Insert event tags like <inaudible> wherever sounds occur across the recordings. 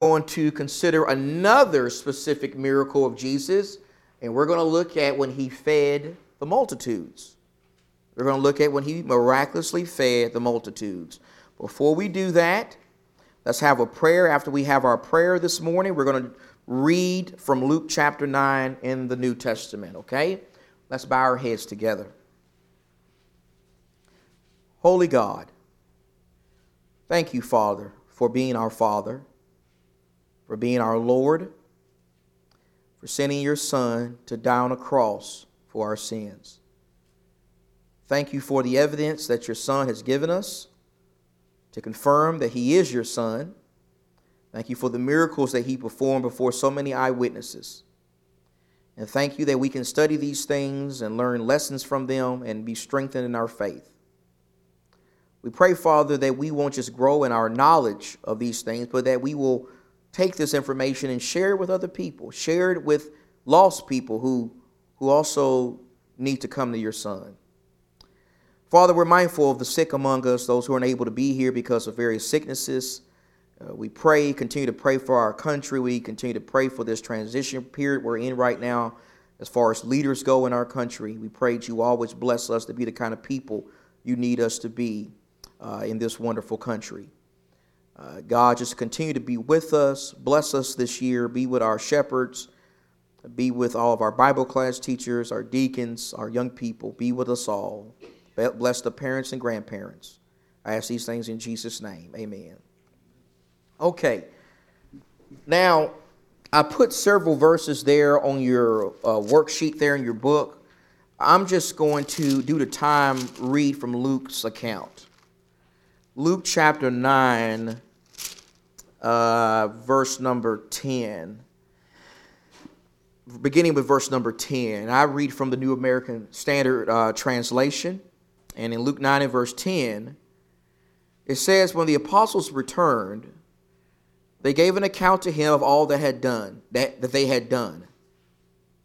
going to consider another specific miracle of Jesus, and we're going to look at when he fed the multitudes. We're going to look at when he miraculously fed the multitudes. Before we do that, let's have a prayer. After we have our prayer this morning, we're going to read from Luke chapter 9 in the New Testament, okay? Let's bow our heads together. Holy God, thank you, Father, for being our Father for being our Lord, for sending your Son to die on a cross for our sins. Thank you for the evidence that your Son has given us to confirm that He is your Son. Thank you for the miracles that He performed before so many eyewitnesses. And thank you that we can study these things and learn lessons from them and be strengthened in our faith. We pray, Father, that we won't just grow in our knowledge of these things, but that we will take this information and share it with other people, share it with lost people who, who also need to come to your Son. Father, we're mindful of the sick among us, those who aren't able to be here because of various sicknesses. Uh, we pray, continue to pray for our country. We continue to pray for this transition period we're in right now as far as leaders go in our country. We pray that you always bless us to be the kind of people you need us to be uh, in this wonderful country. Uh, God, just continue to be with us. Bless us this year. Be with our shepherds. Be with all of our Bible class teachers, our deacons, our young people. Be with us all. Bless the parents and grandparents. I ask these things in Jesus' name. Amen. Okay. Now, I put several verses there on your uh, worksheet there in your book. I'm just going to, due to time, read from Luke's account. Luke chapter 9 uh, verse number 10. Beginning with verse number 10. I read from the New American Standard uh, Translation. And in Luke 9 and verse 10, it says, When the apostles returned, they gave an account to him of all that had done, that, that they had done.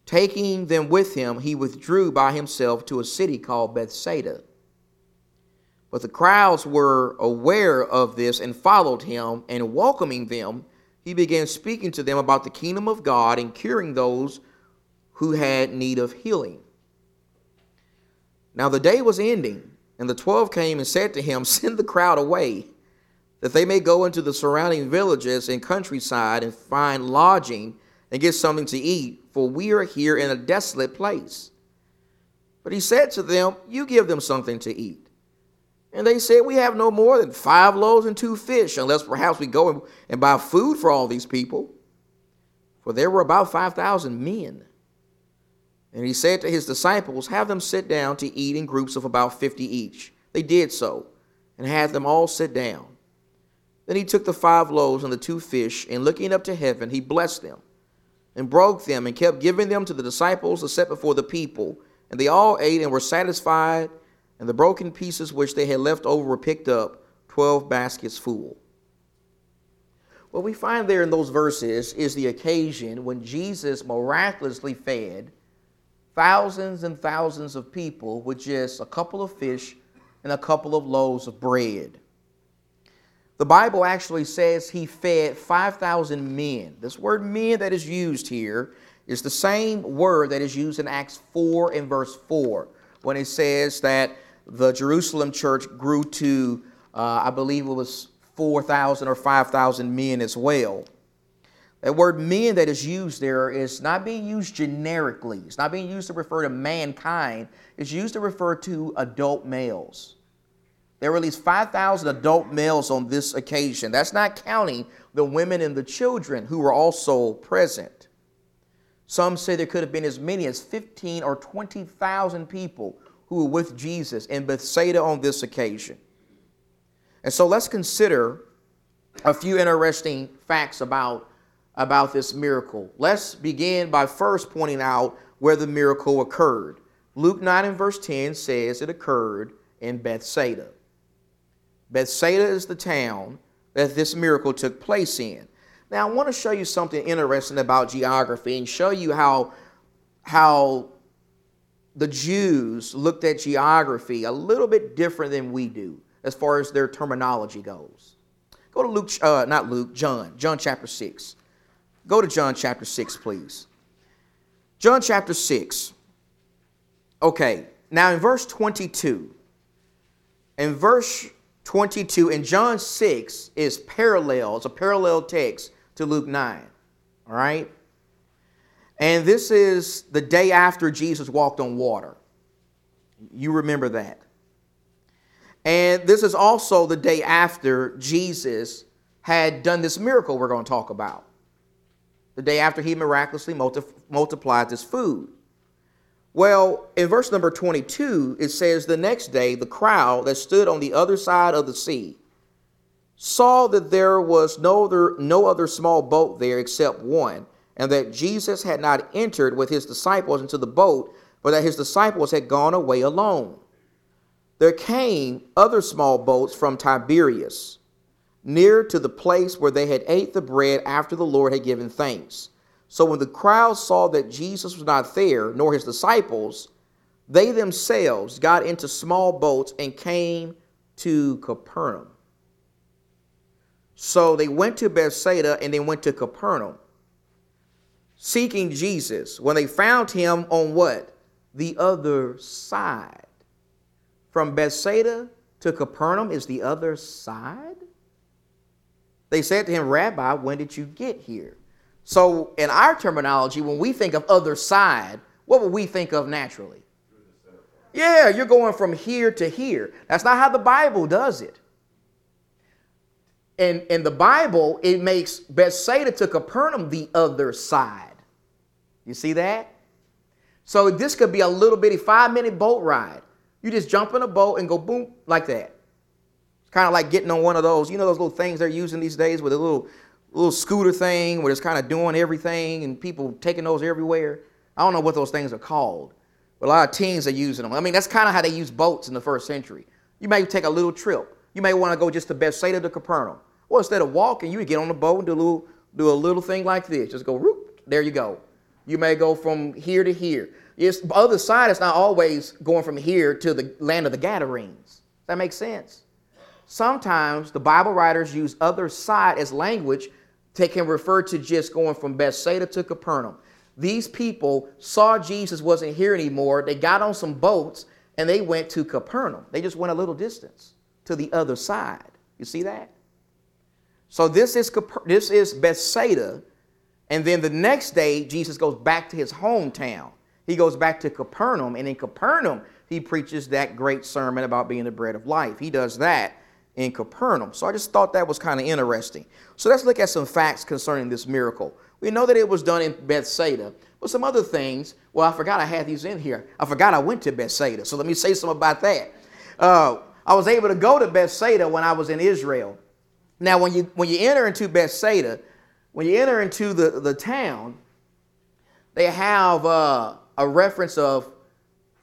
Taking them with him, he withdrew by himself to a city called Bethsaida but the crowds were aware of this and followed him, and welcoming them, he began speaking to them about the kingdom of God and curing those who had need of healing. Now the day was ending, and the twelve came and said to him, <laughs> Send the crowd away, that they may go into the surrounding villages and countryside and find lodging and get something to eat, for we are here in a desolate place. But he said to them, You give them something to eat. And they said, We have no more than five loaves and two fish, unless perhaps we go and buy food for all these people. For there were about 5,000 men. And he said to his disciples, Have them sit down to eat in groups of about 50 each. They did so, and had them all sit down. Then he took the five loaves and the two fish, and looking up to heaven, he blessed them, and broke them, and kept giving them to the disciples to set before the people. And they all ate and were satisfied and the broken pieces which they had left over were picked up, 12 baskets full. What we find there in those verses is the occasion when Jesus miraculously fed thousands and thousands of people with just a couple of fish and a couple of loaves of bread. The Bible actually says he fed 5,000 men. This word men that is used here is the same word that is used in Acts 4 and verse 4 when it says that the Jerusalem church grew to, uh, I believe it was 4,000 or 5,000 men as well. That word men that is used there is not being used generically. It's not being used to refer to mankind. It's used to refer to adult males. There were at least 5,000 adult males on this occasion. That's not counting the women and the children who were also present. Some say there could have been as many as 15 or 20,000 people who were with Jesus in Bethsaida on this occasion. And so let's consider a few interesting facts about, about this miracle. Let's begin by first pointing out where the miracle occurred. Luke 9 and verse 10 says it occurred in Bethsaida. Bethsaida is the town that this miracle took place in. Now, I want to show you something interesting about geography and show you how, how the Jews looked at geography a little bit different than we do as far as their terminology goes. Go to Luke, uh, not Luke, John, John chapter 6. Go to John chapter 6, please. John chapter 6. Okay, now in verse 22, in verse 22, in John 6 is parallel, it's a parallel text to Luke 9. All right? And this is the day after Jesus walked on water. You remember that. And this is also the day after Jesus had done this miracle we're going to talk about. The day after he miraculously multi- multiplied this food. Well, in verse number 22, it says, The next day, the crowd that stood on the other side of the sea saw that there was no other, no other small boat there except one, and that Jesus had not entered with his disciples into the boat, but that his disciples had gone away alone there came other small boats from Tiberias, near to the place where they had ate the bread after the Lord had given thanks. So when the crowd saw that Jesus was not there, nor his disciples, they themselves got into small boats and came to Capernaum. So they went to Bethsaida and they went to Capernaum, seeking Jesus. When they found him on what? The other side from Bethsaida to Capernaum is the other side? They said to him, Rabbi, when did you get here? So, in our terminology, when we think of other side, what would we think of naturally? Yeah, you're going from here to here. That's not how the Bible does it. And in the Bible, it makes Bethsaida to Capernaum the other side. You see that? So this could be a little bitty five minute boat ride. You just jump in a boat and go boom like that. It's kind of like getting on one of those, you know, those little things they're using these days with a little little scooter thing where it's kind of doing everything and people taking those everywhere. I don't know what those things are called, but a lot of teens are using them. I mean, that's kind of how they use boats in the first century. You may take a little trip. You may want to go just to Bethsaida to Capernaum. Well, instead of walking, you would get on the boat and do a little, do a little thing like this. Just go, whoop, there you go. You may go from here to here. It's, the other side is not always going from here to the land of the Gadarenes. Does that make sense? Sometimes the Bible writers use other side as language that can refer to just going from Bethsaida to Capernaum. These people saw Jesus wasn't here anymore. They got on some boats and they went to Capernaum. They just went a little distance to the other side. You see that? So this is this is Bethsaida, and then the next day Jesus goes back to his hometown. He goes back to Capernaum, and in Capernaum, he preaches that great sermon about being the bread of life. He does that in Capernaum. So I just thought that was kind of interesting. So let's look at some facts concerning this miracle. We know that it was done in Bethsaida, but some other things. Well, I forgot I had these in here. I forgot I went to Bethsaida. So let me say something about that. Uh, I was able to go to Bethsaida when I was in Israel. Now, when you when you enter into Bethsaida, when you enter into the, the town, they have uh, a reference of,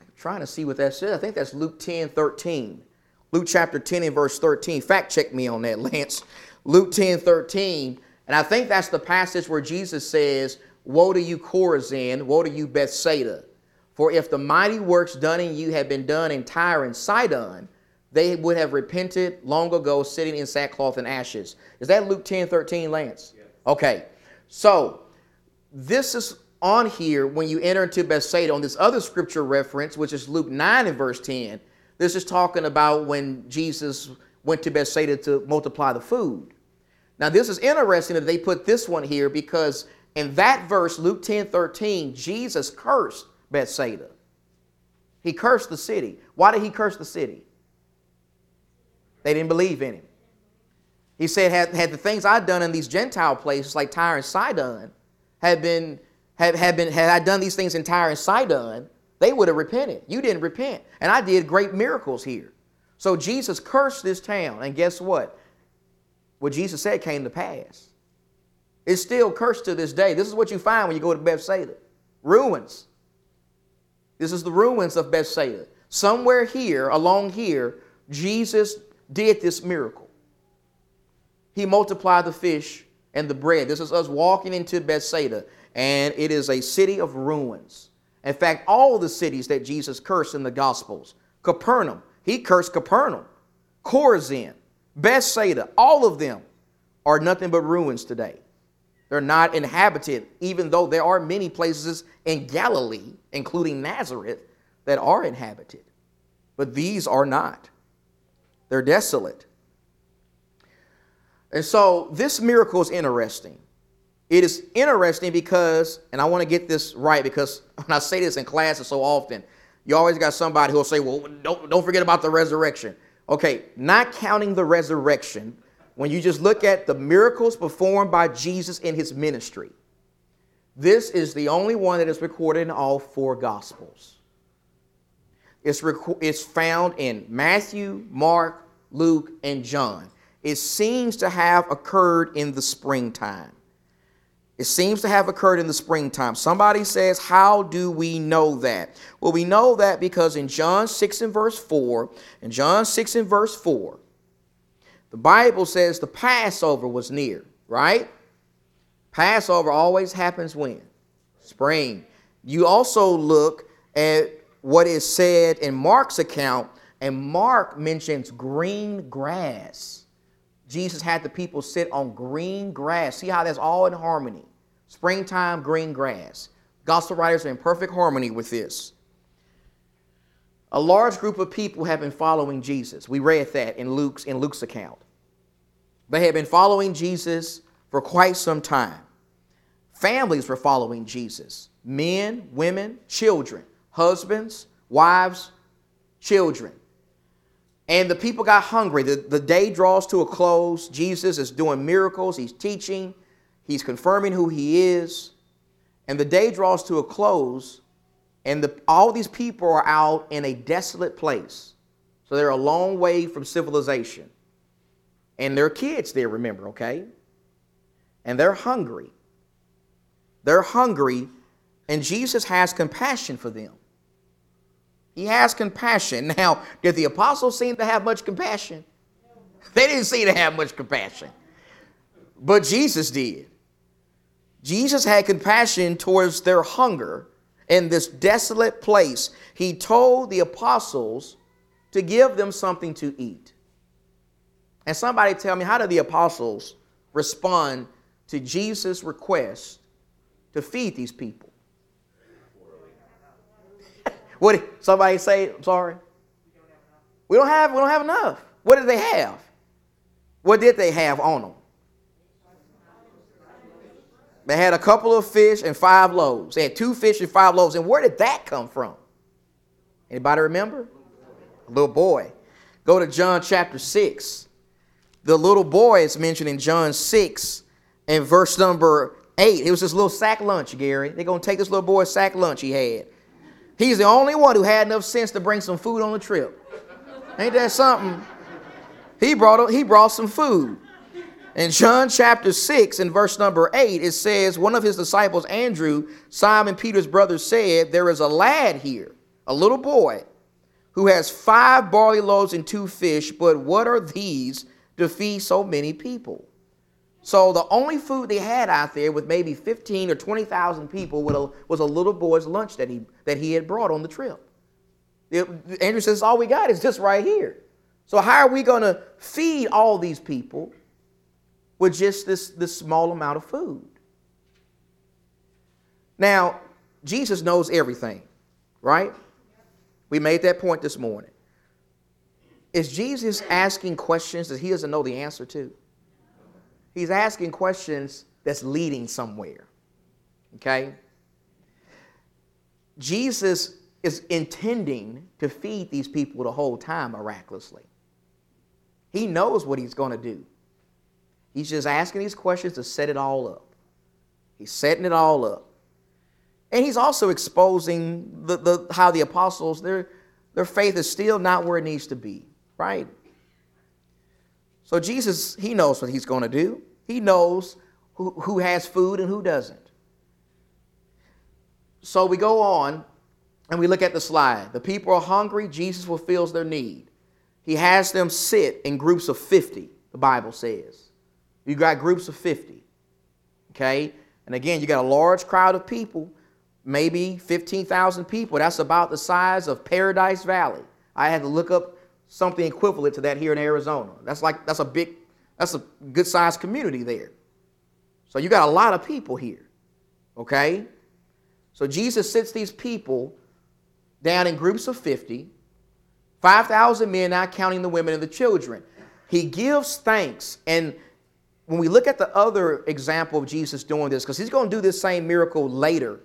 I'm trying to see what that says. I think that's Luke 10 13. Luke chapter 10 and verse 13. Fact check me on that, <laughs> Lance. Luke 10 13. And I think that's the passage where Jesus says, Woe to you, Chorazin, woe to you, Bethsaida. For if the mighty works done in you had been done in Tyre and Sidon, they would have repented long ago, sitting in sackcloth and ashes. Is that Luke 10 13, Lance? Yes. Okay. So, this is on here when you enter into Bethsaida on this other scripture reference, which is Luke 9 and verse 10. This is talking about when Jesus went to Bethsaida to multiply the food. Now, this is interesting that they put this one here because in that verse, Luke 10 13, Jesus cursed Bethsaida. He cursed the city. Why did he curse the city? They didn't believe in him. He said, had, had the things I'd done in these Gentile places like Tyre and Sidon had been had, had, been, had I done these things in Tyre and Sidon, they would have repented. You didn't repent. And I did great miracles here. So Jesus cursed this town. And guess what? What Jesus said came to pass. It's still cursed to this day. This is what you find when you go to Bethsaida ruins. This is the ruins of Bethsaida. Somewhere here, along here, Jesus did this miracle. He multiplied the fish and the bread. This is us walking into Bethsaida and it is a city of ruins. In fact, all the cities that Jesus cursed in the Gospels, Capernaum, he cursed Capernaum, Chorazin, Bethsaida, all of them are nothing but ruins today. They're not inhabited, even though there are many places in Galilee, including Nazareth, that are inhabited. But these are not. They're desolate. And so this miracle is interesting. It is interesting because, and I want to get this right because <laughs> when I say this in classes so often, you always got somebody who'll say, well, don't, don't forget about the resurrection. Okay, not counting the resurrection, when you just look at the miracles performed by Jesus in his ministry, this is the only one that is recorded in all four Gospels. It's, rec- it's found in Matthew, Mark, Luke, and John. It seems to have occurred in the springtime. It seems to have occurred in the springtime. Somebody says, How do we know that? Well, we know that because in John 6 and verse 4, in John 6 and verse 4, the Bible says the Passover was near, right? Passover always happens when? Spring. You also look at what is said in Mark's account, and Mark mentions green grass. Jesus had the people sit on green grass. See how that's all in harmony. Springtime, green grass. Gospel writers are in perfect harmony with this. A large group of people have been following Jesus. We read that in Luke's, in Luke's account. They had been following Jesus for quite some time. Families were following Jesus men, women, children, husbands, wives, children. And the people got hungry. The, the day draws to a close. Jesus is doing miracles, he's teaching, he's confirming who he is. And the day draws to a close, and the, all these people are out in a desolate place. So they're a long way from civilization. And there are kids there, remember, okay? And they're hungry. They're hungry, and Jesus has compassion for them. He has compassion. Now, did the apostles seem to have much compassion? They didn't seem to have much compassion. But Jesus did. Jesus had compassion towards their hunger in this desolate place. He told the apostles to give them something to eat. And somebody tell me, how did the apostles respond to Jesus' request to feed these people? What did somebody say? I'm sorry. We don't have we don't have enough. What did they have? What did they have on them? They had a couple of fish and five loaves. They had two fish and five loaves. And where did that come from? Anybody remember? A little boy. Go to John chapter 6 the little boy is mentioned in John 6 and verse number 8. It was this little sack lunch, Gary. They're going to take this little boy's sack lunch he had. He's the only one who had enough sense to bring some food on the trip. Ain't that something? He brought, he brought some food. In John chapter 6 and verse number 8, it says, One of his disciples, Andrew, Simon Peter's brother, said, There is a lad here, a little boy, who has five barley loaves and two fish, but what are these to feed so many people. So the only food they had out there with maybe 15 or 20,000 people was a little boy's lunch that he, that he had brought on the trip. It, Andrew says, all we got is this right here. So how are we going to feed all these people with just this, this small amount of food? Now, Jesus knows everything, right? We made that point this morning. Is Jesus asking questions that he doesn't know the answer to? He's asking questions that's leading somewhere. Okay? Jesus is intending to feed these people the whole time miraculously. He knows what he's going to do. He's just asking these questions to set it all up. He's setting it all up. And he's also exposing the, the, how the apostles, their, their faith is still not where it needs to be right? So Jesus, he knows what he's going to do. He knows who, who has food and who doesn't. So we go on and we look at the slide. The people are hungry, Jesus fulfills their need. He has them sit in groups of 50, the Bible says. You got groups of 50. Okay? And again, you got a large crowd of people, maybe 15,000 people. That's about the size of Paradise Valley. I had to look up something equivalent to that here in Arizona. That's like that's a big That's a good sized community there. So you got a lot of people here. Okay? So Jesus sits these people down in groups of 50, 5,000 men, not counting the women and the children. He gives thanks. And when we look at the other example of Jesus doing this, because he's going to do this same miracle later,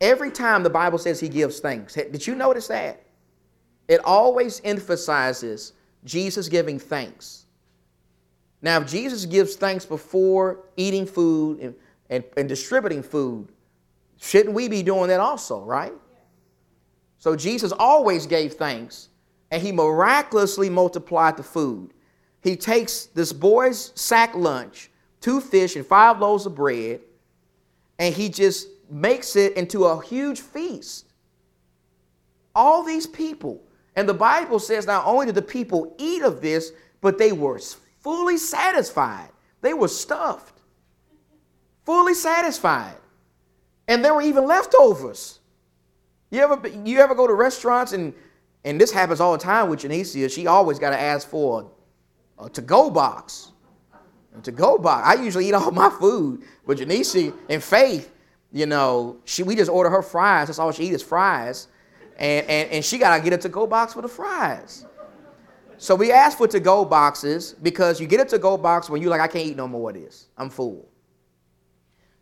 every time the Bible says he gives thanks, did you notice that? It always emphasizes Jesus giving thanks. Now, if Jesus gives thanks before eating food and, and, and distributing food, shouldn't we be doing that also, right? So Jesus always gave thanks and he miraculously multiplied the food. He takes this boy's sack lunch, two fish and five loaves of bread, and he just makes it into a huge feast. All these people. And the Bible says not only did the people eat of this, but they were fully satisfied. They were stuffed, fully satisfied. And there were even leftovers. You ever, you ever go to restaurants and, and this happens all the time with Janicia, she always got to ask for a, a to-go box. A to-go box. I usually eat all <laughs> my food, but Janicia and Faith, you know, she, we just order her fries. That's all she eats is fries. And, and, and she got to get a to-go box for the fries. So we asked for to-go boxes because you get a to-go box when you're like, I can't eat no more of this. I'm full.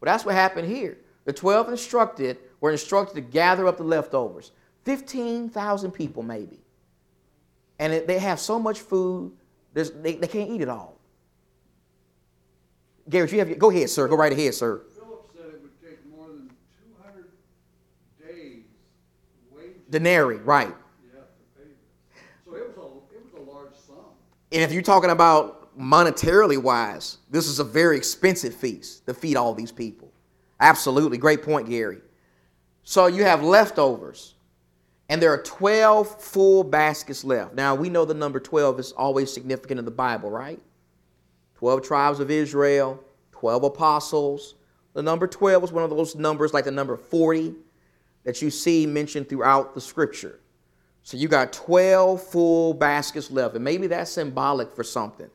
But that's what happened here. The 12 instructed were instructed to gather up the leftovers. 15,000 people maybe. And it, they have so much food, they, they can't eat it all. Garrett, you have, go ahead, sir. Go right ahead, sir. Philip said it would take more than 200 days wages. Denarii, right. Yeah, so it was, a, it was a large sum. And if you're talking about monetarily wise, this is a very expensive feast to feed all these people. Absolutely. Great point, Gary. So you have leftovers, and there are 12 full baskets left. Now, we know the number 12 is always significant in the Bible, right? 12 tribes of Israel, 12 apostles. The number 12 is one of those numbers like the number 40 that you see mentioned throughout the scripture. So you got 12 full baskets left, and maybe that's symbolic for something.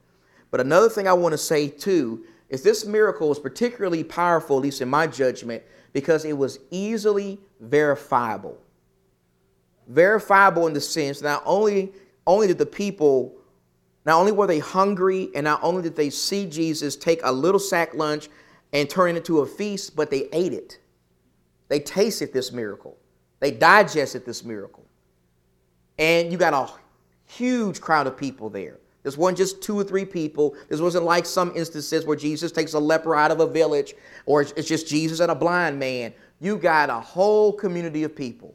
But another thing I want to say too is this miracle was particularly powerful, at least in my judgment, because it was easily verifiable. Verifiable in the sense not only, only did the people, not only were they hungry, and not only did they see Jesus take a little sack lunch and turn it into a feast, but they ate it. They tasted this miracle. They digested this miracle and you got a huge crowd of people there. This wasn't just two or three people. This wasn't like some instances where Jesus takes a leper out of a village or it's just Jesus and a blind man. You got a whole community of people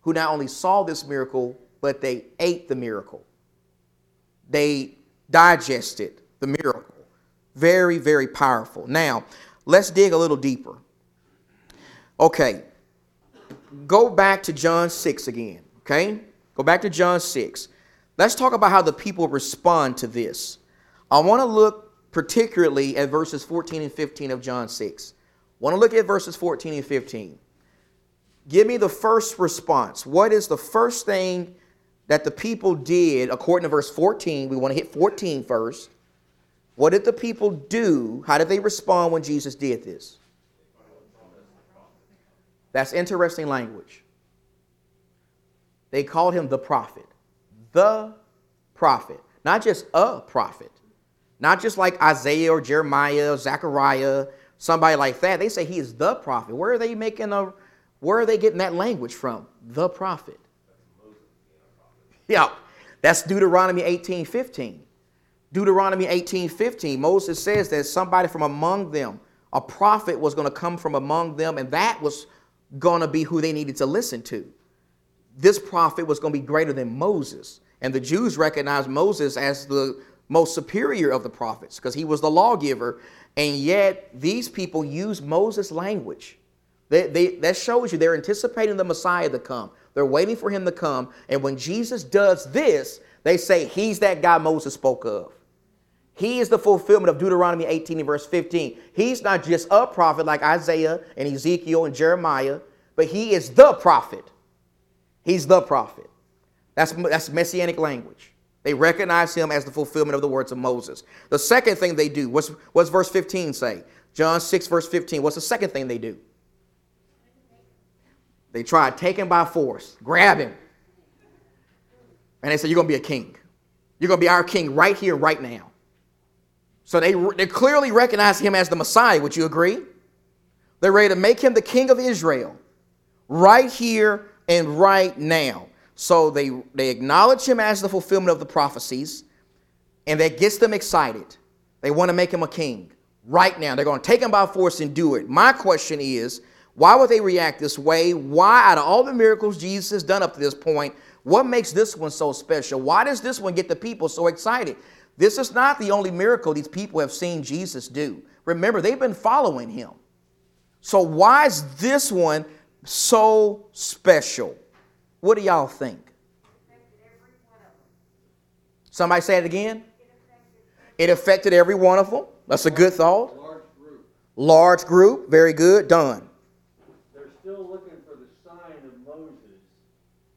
who not only saw this miracle, but they ate the miracle. They digested the miracle. Very, very powerful. Now, let's dig a little deeper. Okay, go back to John 6 again, okay? Go back to John 6. Let's talk about how the people respond to this. I want to look particularly at verses 14 and 15 of John 6. I want to look at verses 14 and 15. Give me the first response. What is the first thing that the people did according to verse 14? We want to hit 14 first. What did the people do? How did they respond when Jesus did this? That's interesting language. They called him the prophet. The prophet. Not just a prophet. Not just like Isaiah or Jeremiah or Zechariah, somebody like that. They say he is the prophet. Where are they making a where are they getting that language from? The prophet. Yeah, that's Deuteronomy 18 15. Deuteronomy 18 15. Moses says that somebody from among them, a prophet was going to come from among them, and that was going to be who they needed to listen to this prophet was going to be greater than Moses. And the Jews recognized Moses as the most superior of the prophets because he was the lawgiver. And yet, these people use Moses' language. They, they, that shows you they're anticipating the Messiah to come. They're waiting for him to come. And when Jesus does this, they say, He's that guy Moses spoke of. He is the fulfillment of Deuteronomy 18 and verse 15. He's not just a prophet like Isaiah and Ezekiel and Jeremiah, but he is the prophet. He's the prophet. That's, that's messianic language. They recognize him as the fulfillment of the words of Moses. The second thing they do, what's, what's verse 15 say? John 6, verse 15. What's the second thing they do? They try to take him by force, grab him. And they say, You're going to be a king. You're going to be our king right here, right now. So they, they clearly recognize him as the Messiah. Would you agree? They're ready to make him the king of Israel right here and right now. So they, they acknowledge him as the fulfillment of the prophecies, and that gets them excited. They want to make him a king right now. They're going to take him by force and do it. My question is why would they react this way? Why, out of all the miracles Jesus has done up to this point, what makes this one so special? Why does this one get the people so excited? This is not the only miracle these people have seen Jesus do. Remember, they've been following him. So, why is this one so special? What do y'all think? Somebody say it again. It affected every one of them. That's a good thought. Large group. Very good. Done. They're still looking for the sign of Moses,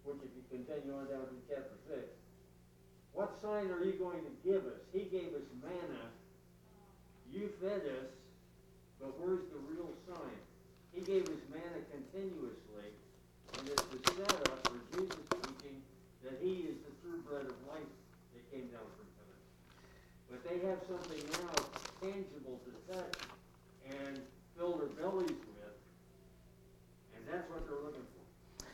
which if you continue on down to chapter six, what sign are you going to give us? He gave us manna, you fed us, but where's the real sign? He gave us manna continuously, and it's the setup for Jesus teaching that he is the true bread of life that came down from heaven. But they have something now tangible to touch and fill their bellies with, and that's what they're looking for.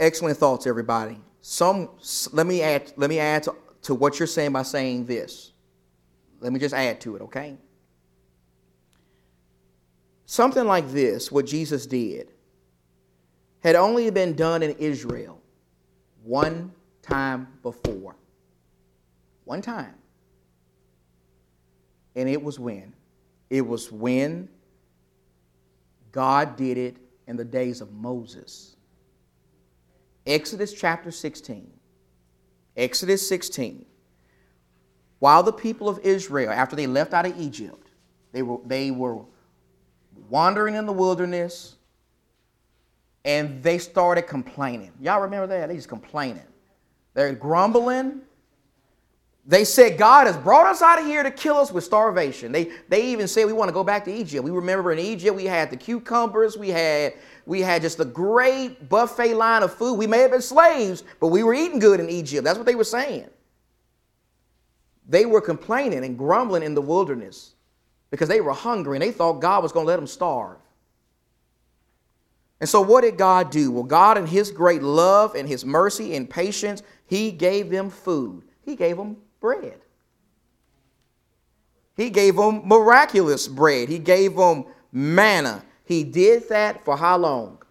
Excellent thoughts, everybody. Some let me add let me add to, to what you're saying by saying this. Let me just add to it, okay? Something like this, what Jesus did, had only been done in Israel one time before. One time. And it was when? It was when God did it in the days of Moses. Exodus chapter 16. Exodus 16. While the people of Israel, after they left out of Egypt, they were, they were wandering in the wilderness and they started complaining. Y'all remember that? They just complaining. They're grumbling. They said, God has brought us out of here to kill us with starvation. They, they even said, we want to go back to Egypt. We remember in Egypt, we had the cucumbers, we had, we had just a great buffet line of food. We may have been slaves, but we were eating good in Egypt. That's what they were saying. They were complaining and grumbling in the wilderness because they were hungry and they thought God was going to let them starve. And so, what did God do? Well, God, in His great love and His mercy and patience, He gave them food. He gave them bread. He gave them miraculous bread. He gave them manna. He did that for how long?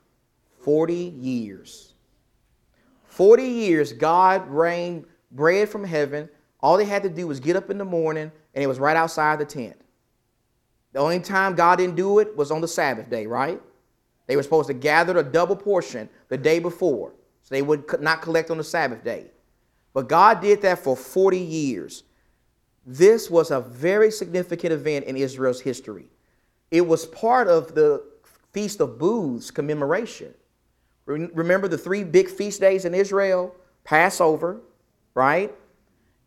40 years. 40 years, God rained bread from heaven. All they had to do was get up in the morning, and it was right outside the tent. The only time God didn't do it was on the Sabbath day, right? They were supposed to gather a double portion the day before, so they would not collect on the Sabbath day. But God did that for 40 years. This was a very significant event in Israel's history. It was part of the Feast of Booths commemoration. Remember the three big feast days in Israel? Passover, right?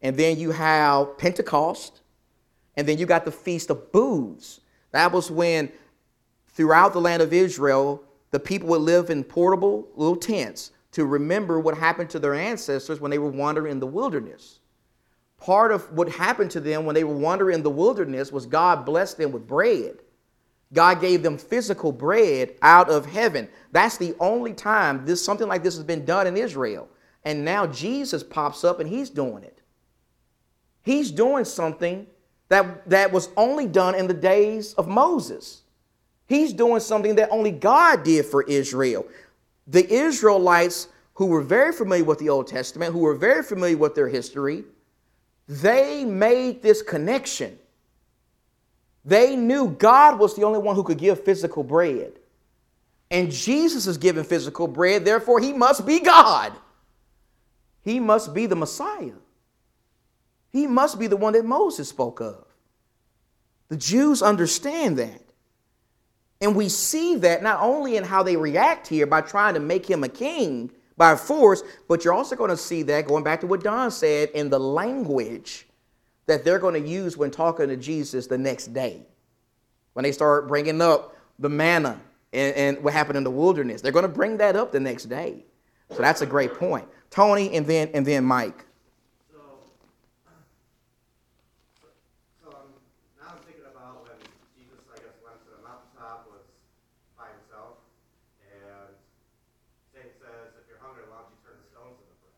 And then you have Pentecost, and then you got the Feast of Booths. That was when throughout the land of Israel, the people would live in portable little tents to remember what happened to their ancestors when they were wandering in the wilderness. Part of what happened to them when they were wandering in the wilderness was God blessed them with bread. God gave them physical bread out of heaven. That's the only time this something like this has been done in Israel. And now Jesus pops up and he's doing it. He's doing something that, that was only done in the days of Moses. He's doing something that only God did for Israel. The Israelites, who were very familiar with the Old Testament, who were very familiar with their history, they made this connection. They knew God was the only one who could give physical bread. And Jesus is giving physical bread, therefore, he must be God. He must be the Messiah. He must be the one that Moses spoke of. The Jews understand that. And we see that not only in how they react here by trying to make him a king by force, but you're also going to see that, going back to what Don said, in the language that they're going to use when talking to Jesus the next day. When they start bringing up the manna and, and what happened in the wilderness, they're going to bring that up the next day. So that's a great point. Tony and then and then Mike. So, so I'm, now I'm thinking about when Jesus, I guess, went to the mountaintop, was by himself, and Satan says, if you're hungry, why don't you turn the stones into bread?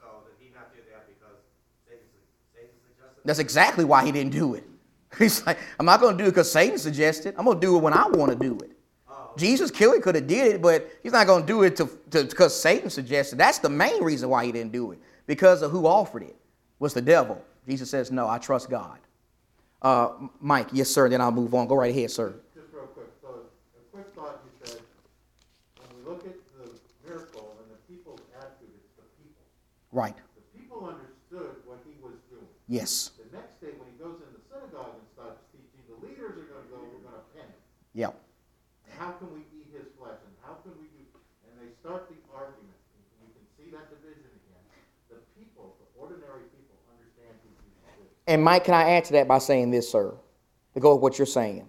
So did he not do that because Satan, su- Satan suggested? That's exactly why he didn't do it. <laughs> He's like, I'm not going to do it because Satan suggested. I'm going to do it when I want to do it. Jesus clearly could have did it, but he's not going to do it to because Satan suggested. That's the main reason why he didn't do it because of who offered it was the devil. Jesus says, "No, I trust God." Uh, Mike, yes, sir. Then I'll move on. Go right ahead, sir. Just real quick, so a quick thought you said, when we look at the miracle and the people's attitude, it's the people. Right. The people understood what he was doing. Yes. The next day, when he goes in the synagogue and starts teaching, the leaders are gonna go, we're gonna Yep. How can we eat his flesh, and how can we do, and they start the argument, and you can see that division again. The people, the ordinary people, understand who Jesus is. And Mike, can I add to that by saying this, sir? To go with what you're saying.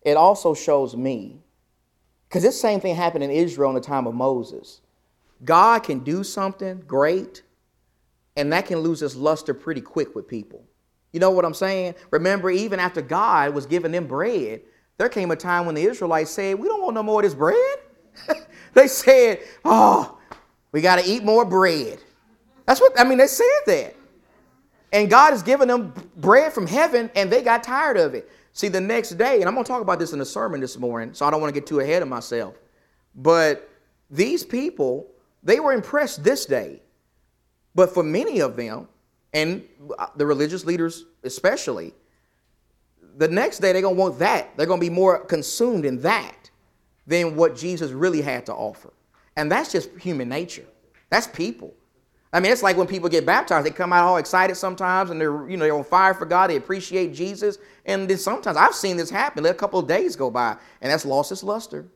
It also shows me, because this same thing happened in Israel in the time of Moses. God can do something great, and that can lose its luster pretty quick with people. You know what I'm saying? Remember, even after God was giving them bread, there came a time when the Israelites said, We don't want no more of this bread. <laughs> they said, Oh, we got to eat more bread. That's what, I mean, they said that. And God has given them bread from heaven, and they got tired of it. See, the next day, and I'm going to talk about this in the sermon this morning, so I don't want to get too ahead of myself. But these people, they were impressed this day. But for many of them, and the religious leaders especially, the next day they're going to want that. They're going to be more consumed in that than what Jesus really had to offer. And that's just human nature. That's people. I mean, it's like when people get baptized, they come out all excited sometimes and they're, you know, they're on fire for God, they appreciate Jesus. And then sometimes I've seen this happen. Let a couple of days go by and that's lost its luster.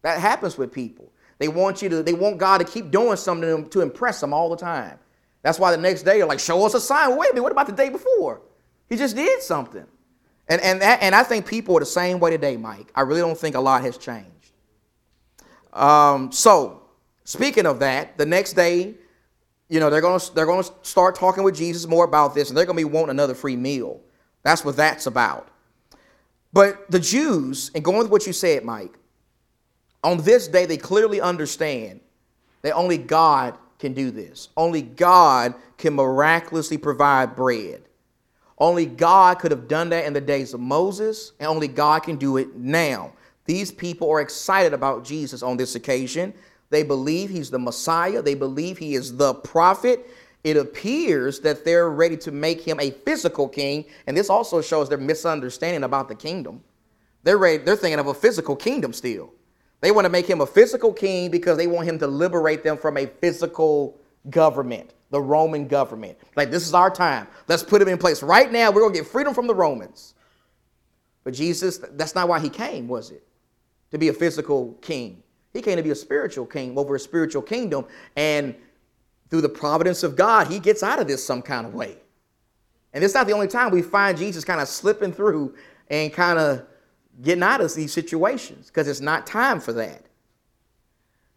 That happens with people. They want you to, they want God to keep doing something to, them, to impress them all the time. That's why the next day they're like, show us a sign. Wait a minute, what about the day before? He just did something. And, and, that, and I think people are the same way today, Mike. I really don't think a lot has changed. Um, so, speaking of that, the next day, you know, they're going to they're going to start talking with Jesus more about this, and they're going to be wanting another free meal. That's what that's about. But the Jews, and going with what you said, Mike, on this day they clearly understand that only God can do this. Only God can miraculously provide bread. Only God could have done that in the days of Moses, and only God can do it now. These people are excited about Jesus on this occasion. They believe he's the Messiah, they believe he is the prophet. It appears that they're ready to make him a physical king, and this also shows their misunderstanding about the kingdom. They're ready, they're thinking of a physical kingdom still. They want to make him a physical king because they want him to liberate them from a physical government, the Roman government. Like, this is our time. Let's put him in place. Right now, we're going to get freedom from the Romans. But Jesus, that's not why he came, was it? To be a physical king. He came to be a spiritual king over a spiritual kingdom. And through the providence of God, he gets out of this some kind of way. And it's not the only time we find Jesus kind of slipping through and kind of getting out of these situations because it's not time for that.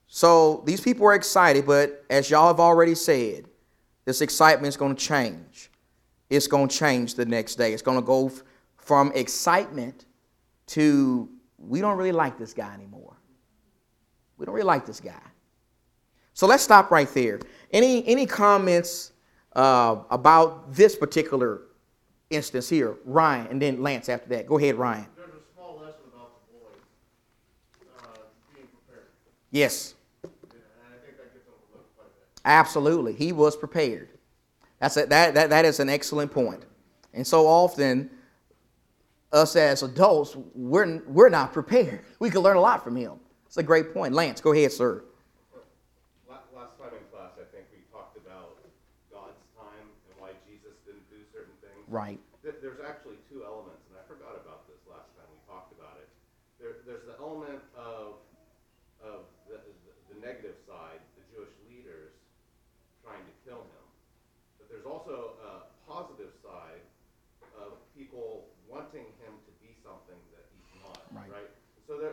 So these people are excited, but as y'all have already said, this excitement is going to change. It's going to change the next day. It's going to go f- from excitement to we don't really like this guy anymore. We don't really like this guy. So let's stop right there. Any any comments uh, about this particular instance here, Ryan, and then Lance after that. Go ahead, Ryan. There's a small lesson about the boys, uh, being prepared, Yes, and I think that gets overlooked quite a bit. Absolutely. He was prepared. That's a, that, that that is an excellent point. And so often, us as adults, we're we're not prepared. We can learn a lot from him. It's a great point. Lance, go ahead, sir. Last time in class, I think we talked about God's time and why Jesus didn't do certain things. Right. Th- There's actually two elements, and I forgot about this last time we talked about it. There, there's the element of, of the, the- the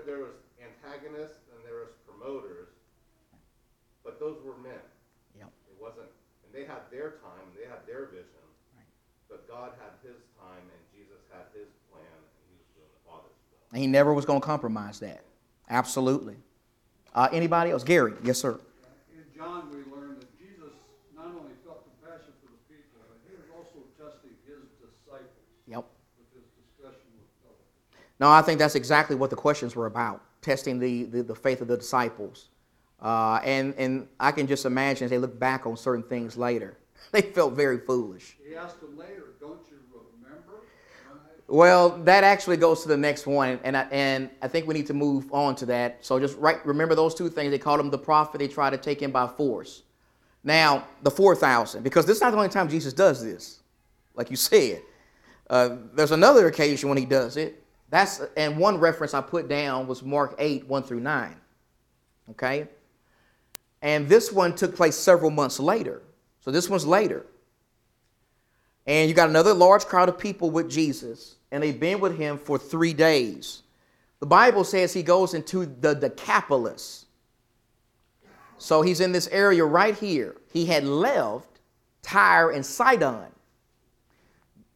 there was antagonists and there was promoters, but those were men. Yep. It wasn't, and they had their time, and they had their vision, but God had His time, and Jesus had His plan, and He was doing the Father's will. And he never was going to compromise that. Absolutely. Uh, anybody else? Gary, yes, sir. In John, we learn that Jesus not only felt compassion for the people, but he was also testing his disciples Yep. with his discussion with Philip. No, I think that's exactly what the questions were about testing the, the, the faith of the disciples. Uh, and, and I can just imagine as they look back on certain things later, <laughs> they felt very foolish. He asked him later, don't you remember? Well, that actually goes to the next one, and I, and I think we need to move on to that. So just right, remember those two things. They called him the prophet. They tried to take him by force. Now the four thousand, because this is not the only time Jesus does this, like you said. Uh, there's another occasion when he does it. That's and one reference I put down was Mark eight one through nine. Okay, and this one took place several months later. So this one's later. And you got another large crowd of people with Jesus, and they've been with him for three days. The Bible says he goes into the Decapolis. So he's in this area right here. He had left Tyre and Sidon.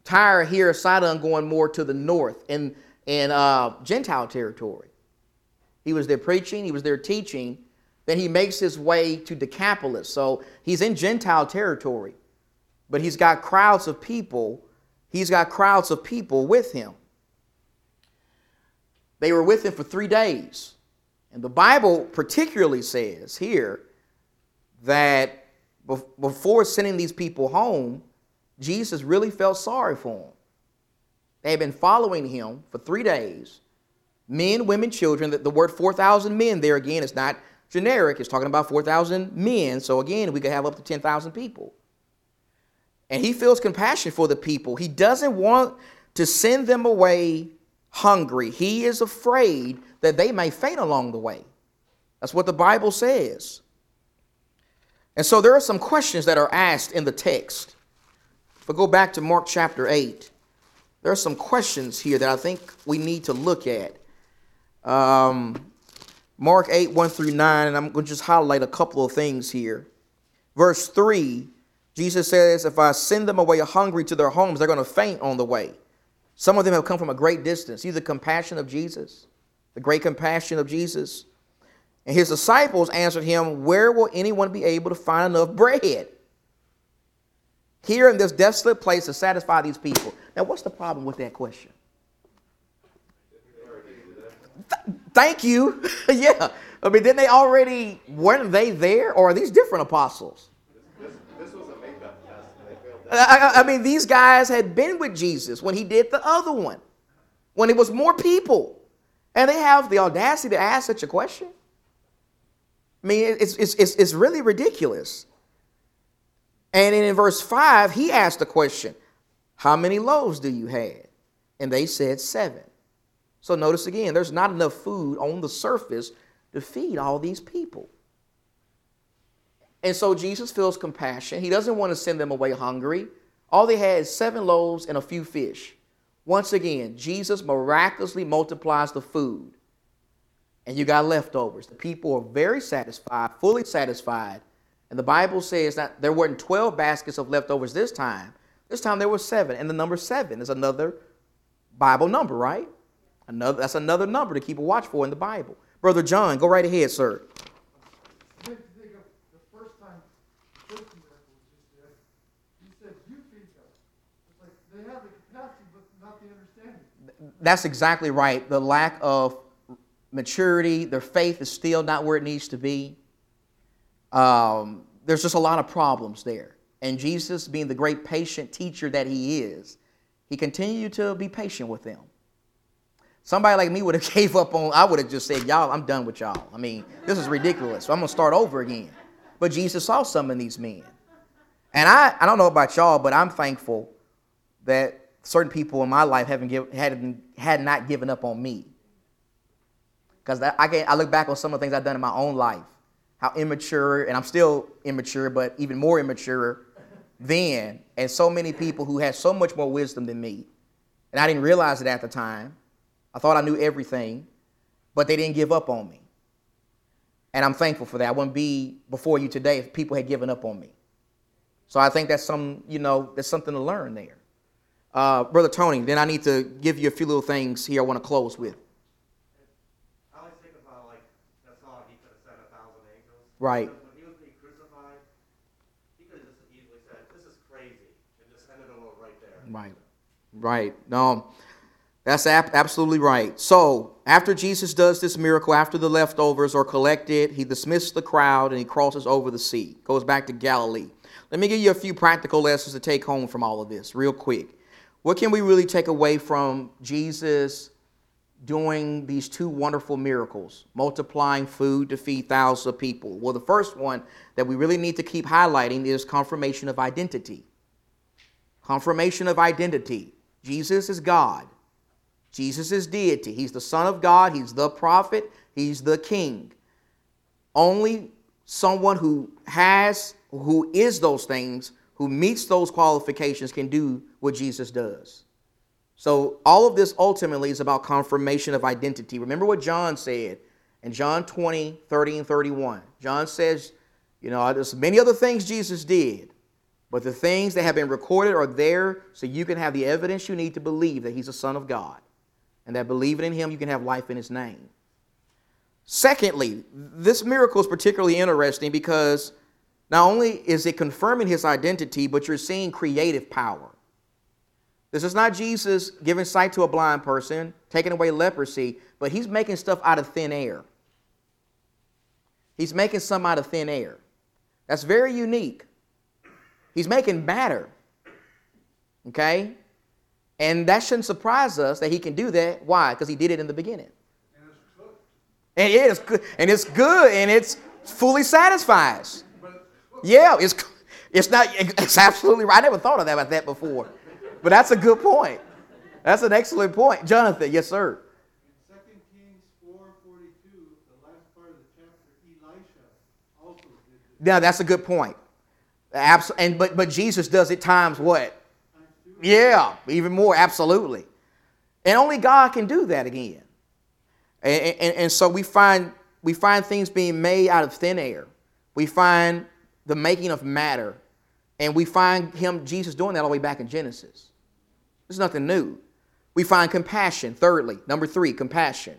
Tyre here, Sidon going more to the north in, in uh, Gentile territory. He was there preaching, he was there teaching. Then he makes his way to Decapolis. So he's in Gentile territory but he's got crowds of people. He's got crowds of people with him. They were with him for three days. And the Bible particularly says here that before sending these people home, Jesus really felt sorry for them. They had been following him for three days. Men, women, children. The word 4,000 men there again is not generic. It's talking about 4,000 men. So again, we could have up to 10,000 people and he feels compassion for the people. He doesn't want to send them away hungry. He is afraid that they may faint along the way. That's what the Bible says. And so there are some questions that are asked in the text. If we go back to Mark chapter 8, there are some questions here that I think we need to look at. Um, Mark 8, 1 through 9, and I'm going to just highlight a couple of things here. Verse 3 Jesus says, If I send them away hungry to their homes, they're going to faint on the way. Some of them have come from a great distance. See the compassion of Jesus, the great compassion of Jesus. And his disciples answered him, Where will anyone be able to find enough bread? Here in this desolate place to satisfy these people. Now, what's the problem with that question? Th- thank you. <laughs> yeah. I mean, didn't they already, weren't they there? Or are these different apostles? This, was a makeup I- I mean, these guys had been with Jesus when he did the other one, when it was more people. And they have the audacity to ask such a question. I mean, it's, it's, it's, it's really ridiculous. And in verse 5, he asked the question, How many loaves do you have? And they said, Seven. So notice again, there's not enough food on the surface to feed all these people. And so Jesus feels compassion. He doesn't want to send them away hungry. All they had is seven loaves and a few fish. Once again, Jesus miraculously multiplies the food. And you got leftovers. The people are very satisfied, fully satisfied. And the Bible says that there weren't 12 baskets of leftovers this time. This time there were seven. And the number seven is another Bible number, right? Another, that's another number to keep a watch for in the Bible. Brother John, go right ahead, sir. I think to think of the first time the first miracle was just did. He said, "You feed them." It's like they have the capacity, but not the understanding. That's exactly right. The lack of maturity, their faith is still not where it needs to be. Um, there's just a lot of problems there. And Jesus, being the great patient teacher that he is, he continued to be patient with them. Somebody like me would have <laughs> gave up on, I would have just said, Y'all, I'm done with y'all. I mean, this is ridiculous. So I'm to start over again. But Jesus saw some of these men. And I, I don't know about y'all, but I'm thankful that certain people in my life haven't give, had, had not given up on me. Because I, can, I look back on some of the things I've done in my own life, how immature, and I'm still immature, but even more immature then, and so many people who had so much more wisdom than me. And I didn't realize it at the time. I thought I knew everything. but they didn't give up on me. And I'm thankful for that. I wouldn't be before you today if people had given up on me. So I think that's some, you know, there's something to learn there. Uh, Brother Tony, then I need to give you a few little things here I want to close with. I always think about like that song he could have said a thousand angels. Right. When he was being crucified, he could have just easily said, "This is crazy," and just ended it all right there. Right. Right. No, that's ab- absolutely right. So, after Jesus does this miracle, after the leftovers are collected, he dismisses the crowd and he crosses over the sea, goes back to Galilee. Let me give you a few practical lessons to take home from all of this, real quick. What can we really take away from Jesus doing these two wonderful miracles, multiplying food to feed thousands of people? Well, the first one that we really need to keep highlighting is confirmation of identity. Confirmation of identity. Jesus is God. Jesus is deity. He's the Son of God. He's the prophet. He's the king. Only someone who has, who is those things, who meets those qualifications can do what Jesus does. So all of this ultimately is about confirmation of identity. Remember what John said in John 20, 30, and 31. John says, you know, there's many other things Jesus did, but the things that have been recorded are there so you can have the evidence you need to believe that he's a son of God. And that believing in him, you can have life in his name. Secondly, this miracle is particularly interesting because not only is it confirming his identity, but you're seeing creative power. This is not Jesus giving sight to a blind person, taking away leprosy, but he's making stuff out of thin air. He's making some out of thin air. That's very unique. He's making matter. Okay? And that shouldn't surprise us that he can do that. Why? Because he did it in the beginning. And it's good, and it's good, and it's fully satisfies. Yeah, it's it's not it's absolutely right. I never thought of that about that before. But that's a good point. That's an excellent point. Jonathan, yes, sir. In Second Kings four forty-two, the last part of the chapter, Elisha also did this. Now that's a good point. Abs- and but but Jesus does it times what? Yeah, even more, absolutely. And only God can do that again. And, and, and so we find we find things being made out of thin air. We find the making of matter. And we find him, Jesus, doing that all the way back in Genesis. There's nothing new. We find compassion, thirdly. Number three, compassion.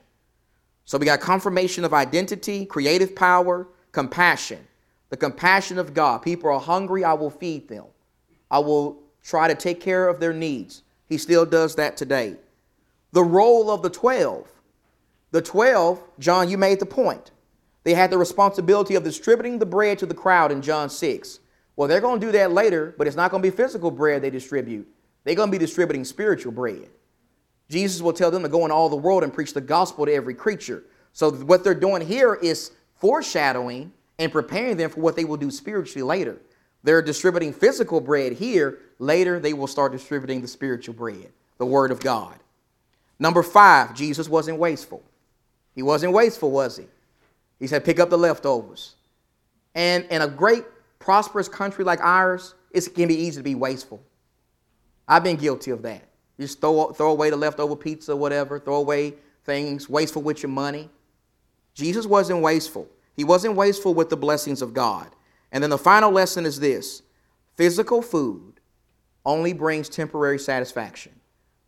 So we got confirmation of identity, creative power, compassion. The compassion of God. People are hungry, I will feed them. I will try to take care of their needs. He still does that today. The role of the 12. The 12, John, you made the point. They had the responsibility of distributing the bread to the crowd in John 6. Well, they're going to do that later, but it's not going to be physical bread they distribute. They're going to be distributing spiritual bread. Jesus will tell them to go in all the world and preach the gospel to every creature. So, what they're doing here is foreshadowing and preparing them for what they will do spiritually later. They're distributing physical bread here. Later, they will start distributing the spiritual bread, the Word of God. Number five, Jesus wasn't wasteful. He wasn't wasteful, was he? He said, pick up the leftovers. And in a great, prosperous country like ours, it can be easy to be wasteful. I've been guilty of that. Just throw, throw away the leftover pizza, whatever, throw away things, wasteful with your money. Jesus wasn't wasteful. He wasn't wasteful with the blessings of God. And then the final lesson is this physical food only brings temporary satisfaction.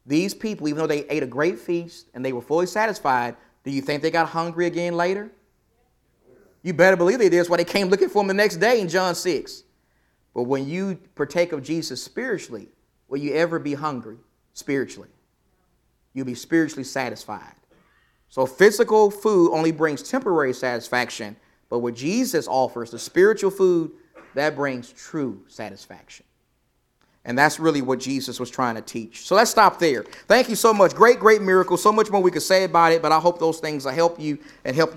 These people, even though they ate a great feast and they were fully satisfied, do you think they got hungry again later? You better believe they did. That's why they came looking for him the next day in John 6. But when you partake of Jesus spiritually, will you ever be hungry spiritually? You'll be spiritually satisfied. So physical food only brings temporary satisfaction, but what Jesus offers, the spiritual food, that brings true satisfaction. And that's really what Jesus was trying to teach. So let's stop there. Thank you so much. Great, great miracle. So much more we could say about it, but I hope those things will help you and help you.